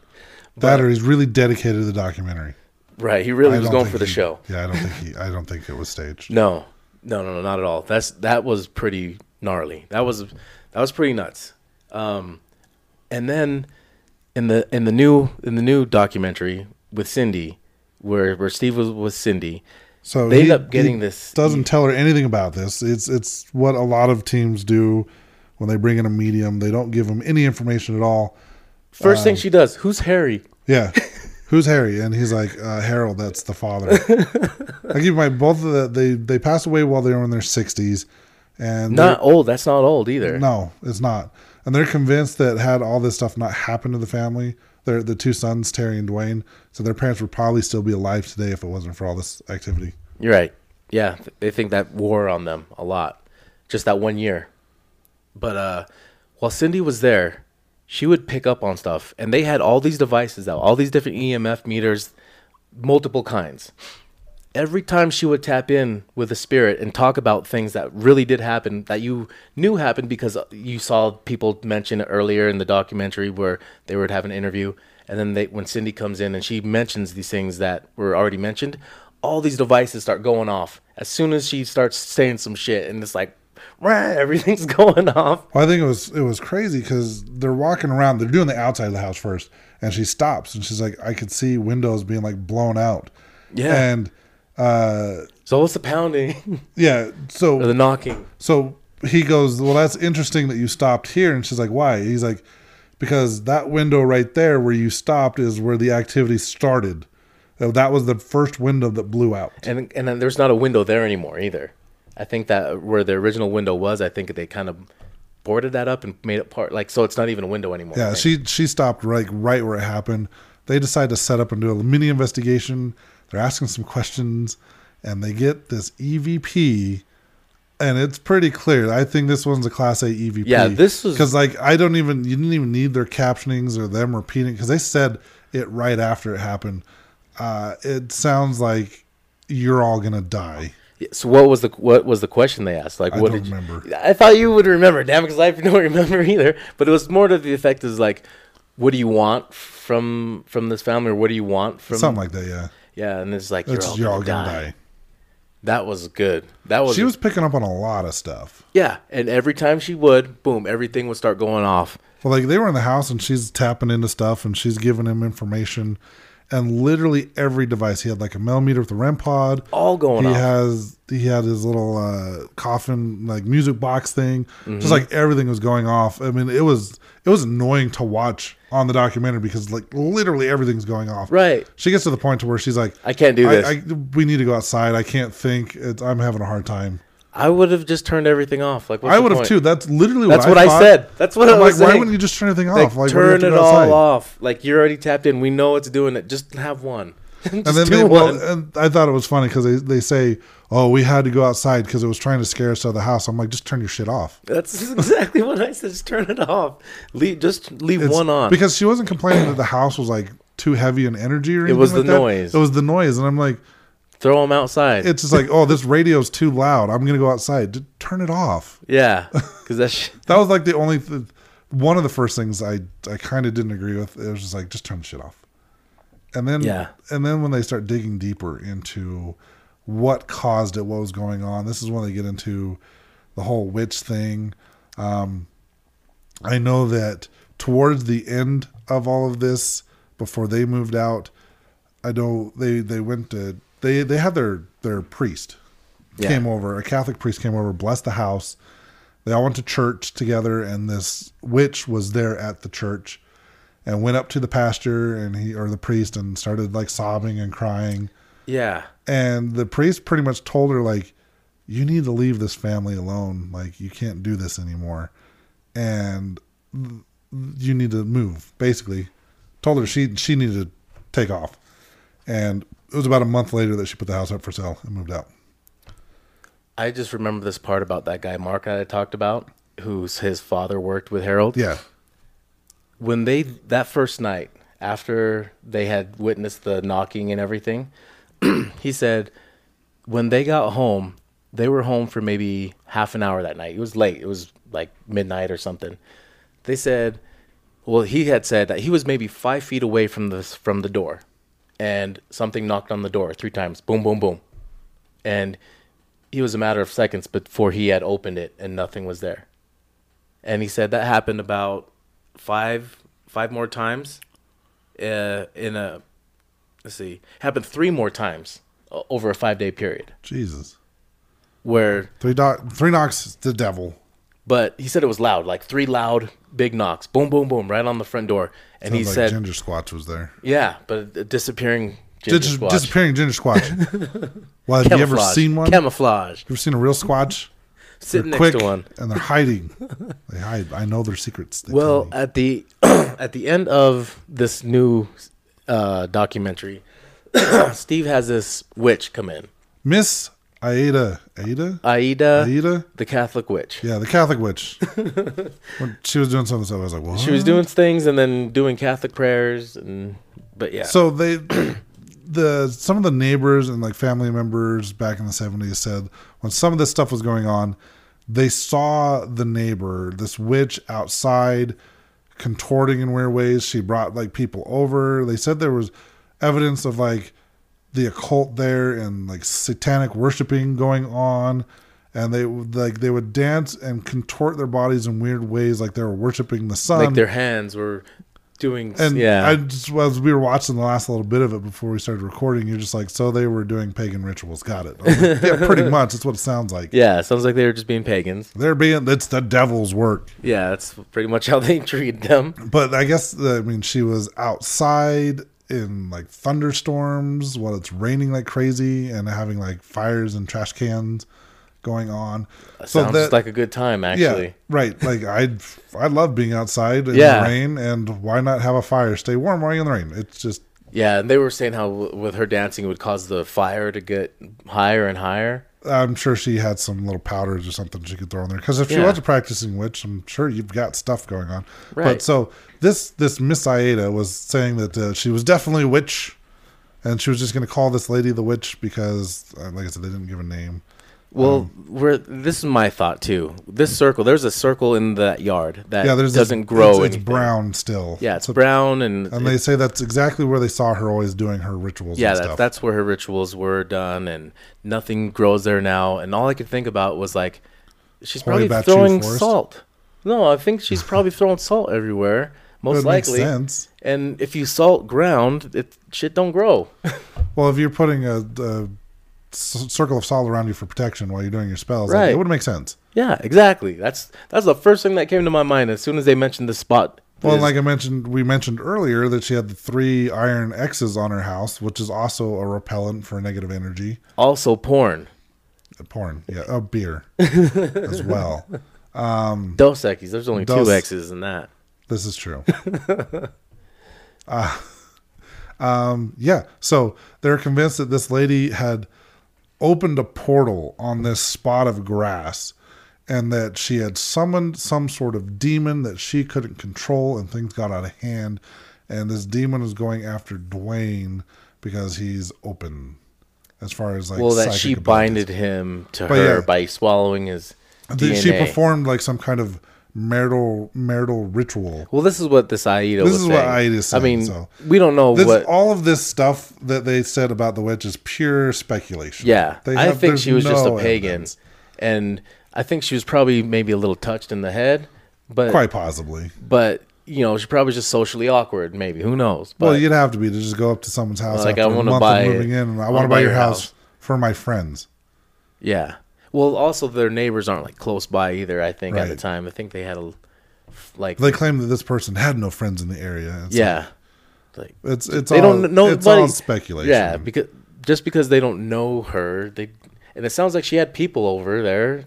That or he's really dedicated to the documentary. Right, he really I was going for the he- show. Yeah, I don't think he. I don't think it was staged. No, no, no, no, not at all. That's that was pretty gnarly. That was that was pretty nuts. Um, and then in the in the new in the new documentary with Cindy, where where Steve was with Cindy, So They end up getting this- Doesn't tell her anything about this. It's it's what a lot of teams do when they bring in a medium. They don't give them any information at all. first Um, thing she does, who's Harry? Yeah. Who's Harry? And he's like, uh, Harold, that's the father. I keep in mind, both of the, they, they passed away while they were in their 60s. And Not old. That's not old either. no, it's not. And they're convinced that had all this stuff not happened to the family, they're the two sons, Terry and Dwayne, so their parents would probably still be alive today if it wasn't for all this activity. You're right. Yeah, they think that wore on them a lot, just that one year. But uh, while Cindy was there, she would pick up on stuff, and they had all these devices out, all these different EMF meters, multiple kinds. Every time she would tap in with the spirit and talk about things that really did happen, that you knew happened because you saw people mention earlier in the documentary where they would have an interview, and then they, when Cindy comes in and she mentions these things that were already mentioned, all these devices start going off as soon as she starts saying some shit, and it's like, everything's going off. Well, I think it was it was crazy because they're walking around. They're doing the outside of the house first, and she stops and she's like, "I could see windows being like blown out." Yeah. And uh, So what's the pounding yeah, so or the knocking? So he goes, Well, that's interesting that you stopped here. And she's like, Why? He's like, Because that window right there where you stopped is where the activity started. Uh, That was the first window that blew out. And and then there's not a window there anymore either. I think that where the original window was, I think they kind of boarded that up and made it part like so it's not even a window anymore. Yeah, she she stopped right right where it happened. They decide to set up and do a mini investigation. They're asking some questions, and they get this EVP, and it's pretty clear. I think this one's a Class A EVP. Yeah, this was- because like I don't even you didn't even need their captionings or them repeating because they said it right after it happened. Uh, it sounds like you're all gonna die. So what was the what was the question they asked? Like I what don't did you- remember. I thought you would remember, damn because I don't remember either. But it was more to the effect is like, what do you want from from this family, or what do you want from Something like that. Yeah, Yeah, and it's like you're all, you're gonna, all gonna die. die. That was good. That was She was picking up on a lot of stuff. yeah, and every time she would, boom, everything would start going off. Well, like they were in the house and she's tapping into stuff and she's giving him information, and literally every device. He had like a Mel Meter with a REM pod. All going he off. has he had his little uh, coffin like music box thing. Mm-hmm. Just like everything was going off. I mean, it was it was annoying to watch on the documentary because like literally everything's going off. Right. She gets to the point to where she's like, I can't do this. I, I, we need to go outside. I can't think. It's, I'm having a hard time. I would have just turned everything off. Like what's I would have too. That's literally That's what, what I said. That's what I I'm was like, why wouldn't you just turn everything off? Like, why do you have turn it all outside? off. Like you're already tapped in. We know it's doing it. Just have one. just And then they, one. well, and I thought it was funny because they, they say, "Oh, we had to go outside because it was trying to scare us out of the house." I'm like, just turn your shit off. That's exactly what I said. Just turn it off. Leave. Just leave It's- one on. because she wasn't complaining that the house was like too heavy in energy or anything. It was like the that. noise. It was the noise, and I'm like, Throw them outside. it's just like, oh, this radio's too loud. I'm gonna go outside. Just turn it off. yeah, because that's sh- That was like the only th- one of the first things I I kind of didn't agree with. It was just like just turn the shit off. And then Yeah. and then when they start digging deeper into what caused it, what was going on, this is when they get into the whole witch thing. Um, I know that towards the end of all of this, before they moved out, I know they they went to they they had their their priest Yeah. came over, a Catholic priest came over, blessed the house. They all went to church together, and this witch was there at the church, and went up to the pastor and he or the priest and started like sobbing and crying. yeah. And the priest pretty much told her like, "You need to leave this family alone. Like you can't do this anymore, and you need to move." Basically, told her she she needed to take off. And it was about a month later that she put the house up for sale and moved out. I just remember this part about that guy Mark that I talked about, who's his father worked with Harold. Yeah. when they that first night after they had witnessed the knocking and everything, he said when they got home, they were home for maybe half an hour that night. It was late. It was like midnight or something. They said, well, he had said that he was maybe five feet away from the from the door, and something knocked on the door three times. Boom, boom, boom, and he was a matter of seconds before he had opened it and nothing was there. And he said that happened about five five more times uh, in a let's see happened three more times uh, over a five day period Jesus. where Three doc, three knocks. The devil. but he said it was loud like three loud big knocks boom boom boom right on the front door and he like said Ginger Squatch was there. yeah but a disappearing ginger Dis- squatch. disappearing Ginger Squatch. well, have you ever seen one? camouflage you ever seen a real Squatch? sitting They're next quick to one and they're hiding. they hide. I know their secrets. They Well, at the at the end of this new uh, documentary, Steve has this witch come in, Miss Aida, Aida, Aida, Aida. the Catholic witch. Yeah, the Catholic witch. when she was doing some of the stuff, I was like, what? She was doing things and then doing Catholic prayers, and but yeah, So they, the some of the neighbors and like family members back in the seventies said when some of this stuff was going on, they saw the neighbor, this witch outside, contorting in weird ways. She brought like people over. They said there was evidence of like the occult there and like satanic worshiping going on. And they like they would dance and contort their bodies in weird ways, like they were worshiping the sun. like their hands were doing. And yeah, I just as we were watching the last little bit of it before we started recording, you're just like, so they were doing pagan rituals. Got it. Like, yeah, pretty much. That's what it sounds like. yeah, sounds like they were just being pagans. They're being that's the devil's work. Yeah, that's pretty much how they treat them. But I guess uh, I mean she was outside in like thunderstorms while it's raining like crazy and having like fires and trash cans going on. Sounds just like a good time, actually. Yeah, right. Like I, I love being outside in Yeah. the rain, and why not have a fire? Stay warm while you're in the rain. It's just Yeah, and they were saying how with her dancing it would cause the fire to get higher and higher. I'm sure she had some little powders or something she could throw in there. Because if she Yeah. was a practicing witch, I'm sure you've got stuff going on. Right. But so this this Miss Aida was saying that uh, she was definitely a witch, and she was just going to call this lady the witch because, uh, like I said, they didn't give a name. Well, um, we're, this is my thought too. This circle, there's a circle in that yard that Yeah, there's doesn't grow. It's, it's anything. brown still. Yeah, it's So- brown and, And they say that's exactly where they saw her always doing her rituals. yeah, and that, that's where her rituals were done, and nothing grows there now. And all I could think about was like, she's Holy probably throwing salt. No, I think she's probably throwing salt everywhere most likely. sense. And if you salt ground, it shit don't grow. Well, if you're putting a, a circle of salt around you for protection while you're doing your spells, like, Right. it would make sense. yeah, exactly. That's that's the first thing that came to my mind as soon as they mentioned the spot. Well, like I mentioned, we mentioned earlier that she had the three iron X's on her house, which is also a repellent for negative energy. also porn. Porn, yeah, oh, beer as well. Um, Dos Equis. There's only Dos- two X's in that. This is true. uh, um, yeah, so they're convinced that this lady had opened a portal on this spot of grass and that she had summoned some sort of demon that she couldn't control and things got out of hand. And this demon is going after Dwayne because he's open as far as like Well, that she abilities. binded him to But her yeah. by swallowing his DNA. She performed like some kind of marital marital ritual. well, this is what this Aida This was is saying. what Aida is I saying, mean, so. we don't know This, what. all of this stuff that they said about the witch is pure speculation. yeah, They I have- think she was just a pagan, evidence. and I think she was probably maybe a little touched in the head, but Quite possibly. but you know, she probably was just socially awkward. Maybe who knows? But well, you'd have to be to just go up to someone's house Like, after I wanna month buy- moving in, I I want wanna buy your house, house. for my friends. yeah. Well, also their neighbors aren't like close by either. I think at the Right. time, I think they had a like They claim that this person had no friends in the area. It's yeah, like like- it's it's they all don't know. it's all speculation. Yeah, because just because they don't know her, they and it sounds like she had people over there.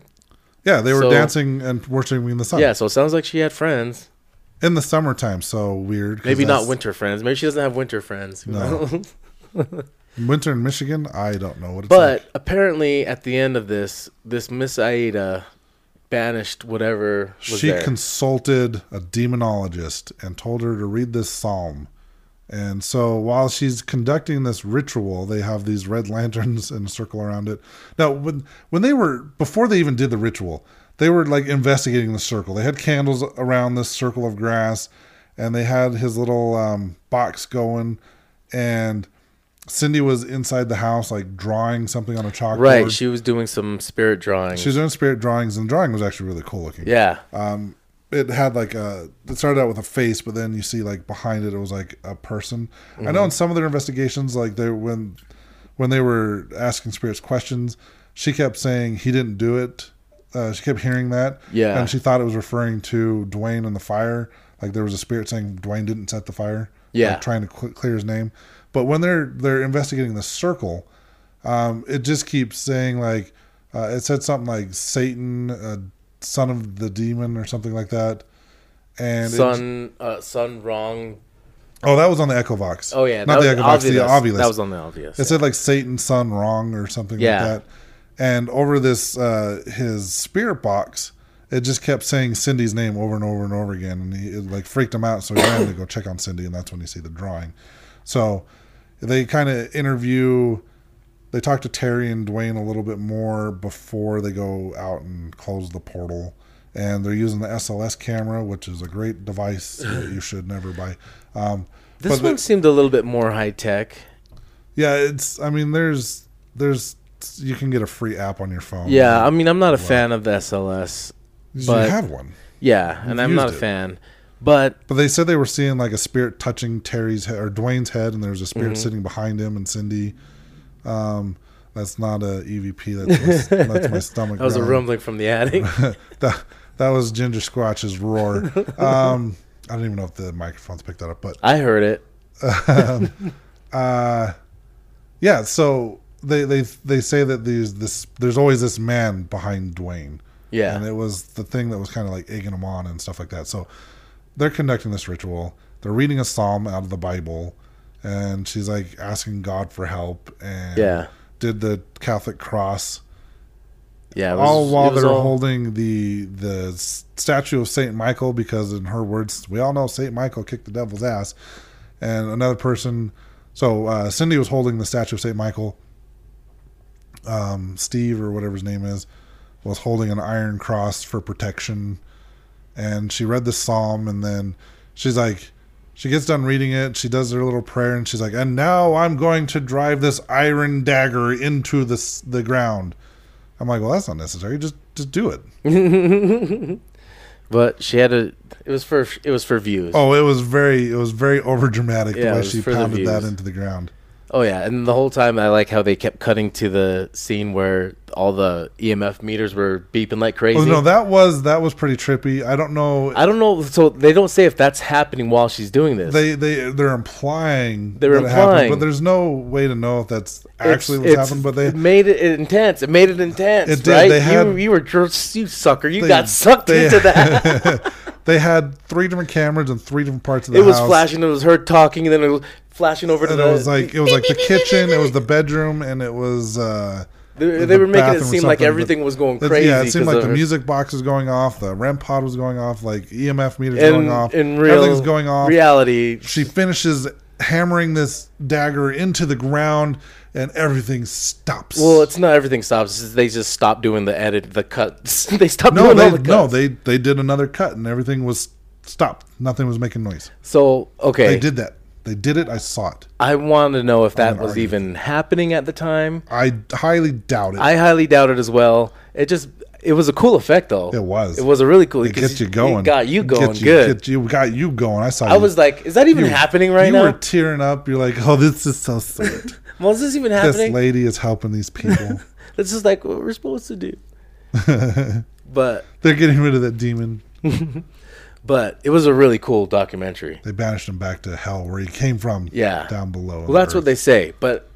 yeah, they were so- dancing and worshiping in the sun. Yeah, so it sounds like she had friends. in the summertime. So weird. 'cause Maybe not that's- winter friends. Maybe she doesn't have winter friends. who No. knows? Winter in Michigan. I don't know what it's but like. apparently, at the end of this, this Miss Aida banished whatever was she there. consulted a demonologist and told her to read this psalm. And so while she's conducting this ritual, they have these red lanterns in a circle around it. Now, when when they were before they even did the ritual, they were like investigating the circle. They had candles around this circle of grass, and they had his little um, box going, and Cindy was inside the house, like drawing something on a chalkboard. right, she was doing some spirit drawings. she was doing spirit drawings, and the drawing was actually really cool looking yeah, um, it had like a it started out with a face but then you see like behind it it was like a person i Mm-hmm. know in some of their investigations like they when when they were asking spirits questions she kept saying he didn't do it uh, she kept hearing that Yeah. and she thought it was referring to dwayne and the fire like there was a spirit saying dwayne didn't set the fire Yeah. like, trying to cl- clear his name but when they're they're investigating the circle um, it just keeps saying like uh, it said something like Satan, uh, son of the demon, or something like that. And it- sun, uh, sun wrong. oh, that was on the Echovox. Oh yeah, not the was Echovox, the obvious. Ovilus. That was on the obvious. it said like Satan, son wrong, or something Yeah. like that. And over this, uh, his spirit box, it just kept saying Cindy's name over and over and over again, and he it like freaked him out. So he ran to go check on Cindy, and that's when you see the drawing. So they kind of interview. They talk to Terry and Dwayne a little bit more before they go out and close the portal. And they're using the SLS camera, which is a great device that you should never buy. Um, this but the- one seemed a little bit more high tech. yeah, it's. I mean, there's, there's, you can get a free app on your phone. Yeah, I mean, I'm not a fan of the SLS. you but- have one. Yeah, and I'm not a it. But But they said they were seeing like a spirit touching Terry's head or Dwayne's head, and there was a spirit Mm-hmm. sitting behind him and Cindy. Um, that's not a EVP. That's my, that's my stomach. that was a rumbling from the attic. that that was Ginger Squatch's roar. Um, I don't even know if the microphones picked that up, but I heard it. uh, yeah. So they they they say that these this there's always this man behind Dwayne. Yeah. and it was the thing that was kind of like egging him on and stuff like that. So they're conducting this ritual. They're reading a psalm out of the Bible, and she's like asking God for help. And Yeah. did the Catholic cross Yeah, it was, all while they're all- holding the the statue of Saint Michael because in her words, we all know Saint Michael kicked the devil's ass. And another person, so uh, Cindy was holding the statue of Saint Michael. Um, Steve or whatever his name is was holding an iron cross for protection, and she read the psalm, and then she's like. She gets done reading it. She does her little prayer, and she's like, "And now I'm going to drive this iron dagger into the the ground." I'm like, well, that's not necessary. Just just do it. but she had a. It was for it was for views. Oh, it was very it was very over dramatic Yeah, the way she pounded that into the ground. Oh yeah, and the whole time I like how they kept cutting to the scene where all the EMF meters were beeping like oh, crazy. Oh no, that was that was pretty trippy. I don't know. I don't know. So they don't say if that's happening while she's doing this. They they they're implying They're that it happened, implying. but there's no way to know if that's It's- actually what's it's- happened. But they it made it intense. It made it intense. It did. Right? They you, had- you were just you sucker. You they- got sucked they- into that. they had three different cameras in three different parts of the it was house. flashing. It was her talking, and then it was flashing over to and the. it was like it was like the kitchen, it was the bedroom, and it was. uh They, the they were making it seem like everything was going crazy. Yeah, it seemed like the music box was going off, the REM pod was going off, like EMF meters in, going off. in real Everything's going off. reality. she finishes hammering this dagger into the ground, and everything stops. Well, it's not everything stops. They just stopped doing the edit, the cuts. they stopped no, doing they all the cuts. no, they they did another cut, and everything was stopped. Nothing was making noise. So okay, They did that. They did it. I saw it. I want to know if that was argument. even happening at the time. I highly doubt it. I highly doubt it as well. It just it was a cool effect though. It was. It was a really cool. It gets you going. It got you Get going you- good. Get you got you going. I saw. I you. was like, is that even happening right now? you were tearing up. You're like, oh, this is so sweet. well, is this even happening? this lady is helping these people. This is like what we're supposed to do. but They're getting rid of that demon. But it was a really cool documentary. They banished him back to hell where he came from. Yeah. down below. Well, that's what they say, but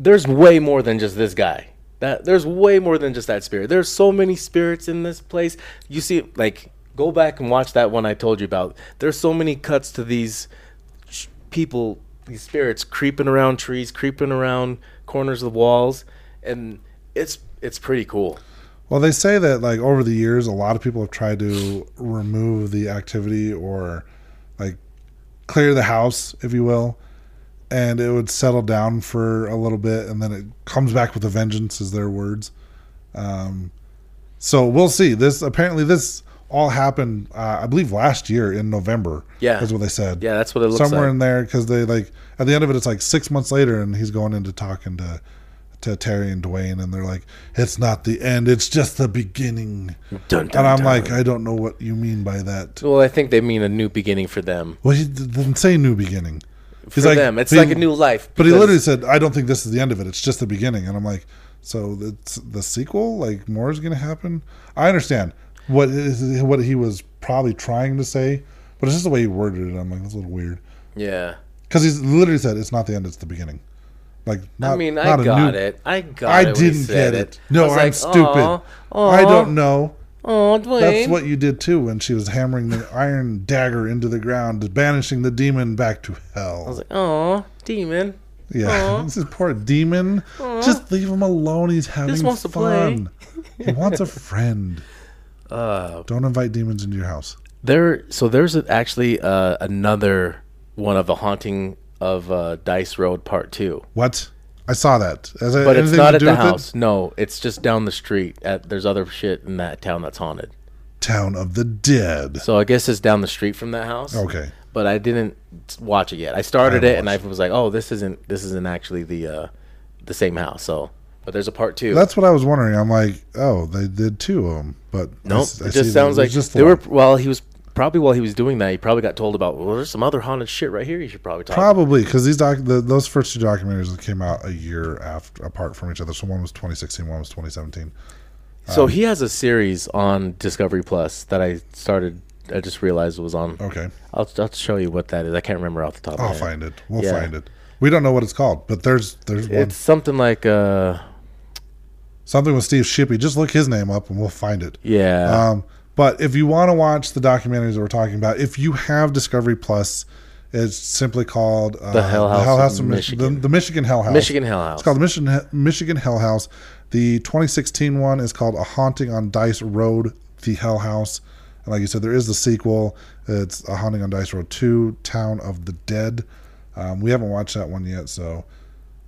there's way more than just this guy. That there's way more than just that spirit. There's so many spirits in this place. You see, like, go back and watch that one I told you about. There's so many cuts to these sh- people, these spirits creeping around trees, creeping around corners of the walls, and it's it's pretty cool. Well, they say that like over the years, a lot of people have tried to remove the activity or like clear the house, if you will, and it would settle down for a little bit, and then it comes back with a vengeance, is their words. Um, so we'll see. This apparently this all happened, uh, I believe, last year in November. Yeah. that's what they said. Yeah, that's what it looks like. somewhere like. in there because they like at the end of it, it's like six months later, and he's going into talking to to Terry and Dwayne, and they're like, "It's not the end; it's just the beginning." Dun, dun, and I'm dun. like, I don't know what you mean by that. well, I think they mean a new beginning for them. Well, he didn't say new beginning. For He's like- them, it's he- like a new life. But he literally said, "I don't think this is the end of it. It's just the beginning." And I'm like, "So it's the sequel? Like more is going to happen?" I understand what is what he was probably trying to say, but it's just the way he worded it. I'm like, that's a little weird yeah. because he's literally said, "It's not the end; it's the beginning." Like, not, I mean, I got new- it. I got I it. he didn't get it. No, I was I'm like, stupid. "Aw, aw, I don't know. Oh, Dwayne. That's what you did too when she was hammering the iron dagger into the ground, banishing the demon back to hell. I was like, oh, demon. Yeah, this is poor demon. Just leave him alone. He's having fun. he wants a friend. Uh, Don't invite demons into your house. there. So there's actually uh, another one of the haunting of uh, Dice Road Part Two, What? I saw that. Has but it's not at the with it? house. No, it's just down the street. At there's other shit in that town that's haunted. Town of the Dead. So I guess it's down the street from that house. Okay. But I didn't watch it yet. I started I it and I was like, oh, this isn't this isn't actually the uh, the same house. So, but there's a part two. That's what I was wondering. I'm like, oh, they did two of them, but I Nope. s- I it just sounds like just they were. Well, he was probably while he was doing that, he probably got told about. Well, there's some other haunted shit right here. You should probably talk. Probably because these doc, the, those first two documentaries came out a year after apart from each other. So one was 2016, one was 2017. so he has a series on Discovery Plus that I started. I just realized it was on. Okay, I'll, I'll show you what that is. I can't remember off the top. of my I'll head. find it. We'll Yeah. find it. We don't know what it's called, but there's there's one It's something like uh, something with Steve Shippy. Just look his name up and we'll find it. yeah. Um, but if you want to watch the documentaries that we're talking about, if you have Discovery Plus, it's simply called uh, The Hell House of Mich- Michigan. The, the Michigan Hell House. Michigan Hell House. It's called the Michigan Michigan Hell House. The 2016 one is called A Haunting on Dice Road, the Hell House. And like you said, there is the sequel. It's A Haunting on Dice Road 2, Town of the Dead. Um, we haven't watched that one yet, so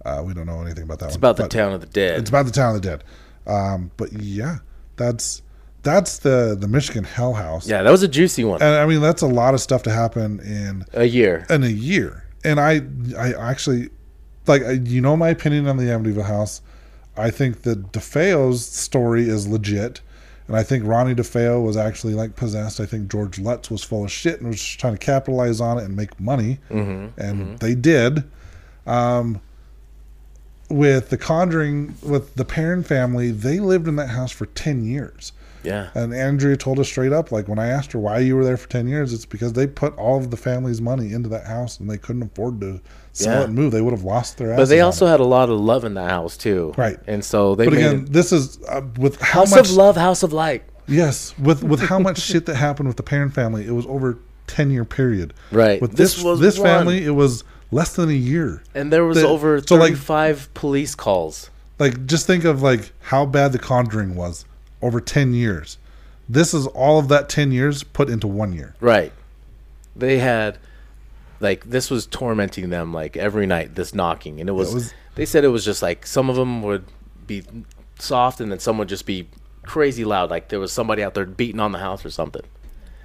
uh, we don't know anything about that It's one. about the But town of the dead. It's about the Town of the Dead. Um, but yeah, that's that's the the Michigan Hell House. yeah, that was a juicy one. And I mean, that's a lot of stuff to happen in a year. in a year. And I, I actually, like, you know, my opinion on the Amityville house. I think that DeFeo's story is legit, And I think Ronnie DeFeo was actually like possessed. I think George Lutz was full of shit and was trying to capitalize on it and make money. Mm-hmm. And they did. Um, with the Conjuring, with the Perron family, they lived in that house for 10 years. Yeah. And Andrea told us straight up, like when I asked her why you were there for 10 years, it's because they put all of the family's money into that house and they couldn't afford to sell Yeah. it and move. They would have lost their But they also had a lot of love in that house too. Right. And so they But again, this is uh, with how House much of Love, House of Light. Yes, with with how much shit that happened with the Perron family, it was over ten year period. Right. With This this was this family, it was less than a year. And there was The- over so, like- 35 police calls. Like just think of like how bad the Conjuring was over ten years. This is all of that ten years put into one year. Right. They had like this was tormenting them like every night this knocking and it was, was- they said it was just like some of them would be soft and then some would just be crazy loud like there was somebody out there beating on the house or something.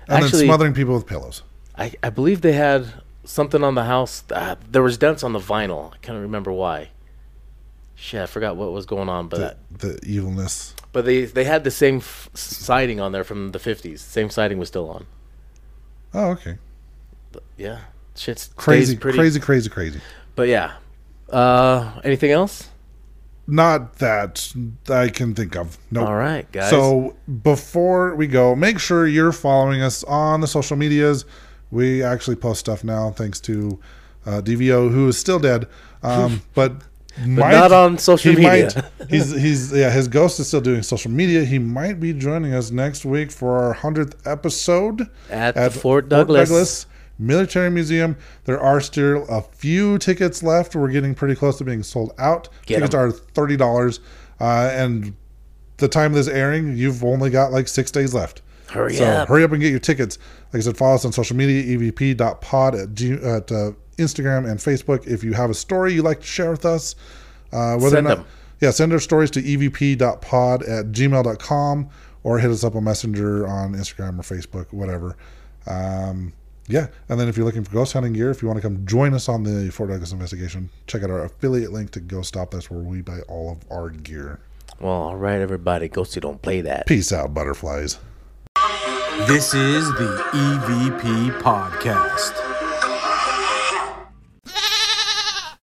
And Actually, then smothering people with pillows. I, I believe they had something on the house. Uh, there was dents on the vinyl. I can't remember why. Shit, I forgot what was going on, but The, the evilness. but they they had the same f- siding on there from the 50s. Same siding was still on. Oh, okay. But Yeah, shit's Crazy, pretty. crazy, crazy, crazy. But yeah. Uh, anything else? Not that I can think of. Nope. All right, guys. So before we go, make sure you're following us on the social medias. We actually post stuff now, thanks to uh, DVO, who is still dead, um, but, might- not on social he media. might- he's he's yeah, his ghost is still doing social media. He might be joining us next week for our hundredth episode At the Fort Douglas. Military Museum. There are still a few tickets left. We're getting pretty close to being sold out. Get tickets 'em. are thirty dollars, uh, and the time of this airing, you've only got like six days left. Hurry so up. hurry up and get your tickets. Like I said, follow us on social media, evp.pod at, G, at uh, Instagram and Facebook. If you have a story you'd like to share with us, uh, whether Send or not, them. yeah, send our stories to evp.pod at gmail.com or hit us up on Messenger on Instagram or Facebook, whatever. Um, yeah, and then if you're looking for ghost hunting gear, if you want to come join us on the Fort Douglas investigation, check out our affiliate link to Ghost Stop. That's where we buy all of our gear. well, all right, everybody. Ghosty don't play that. Peace out, butterflies. This is the EVP Podcast.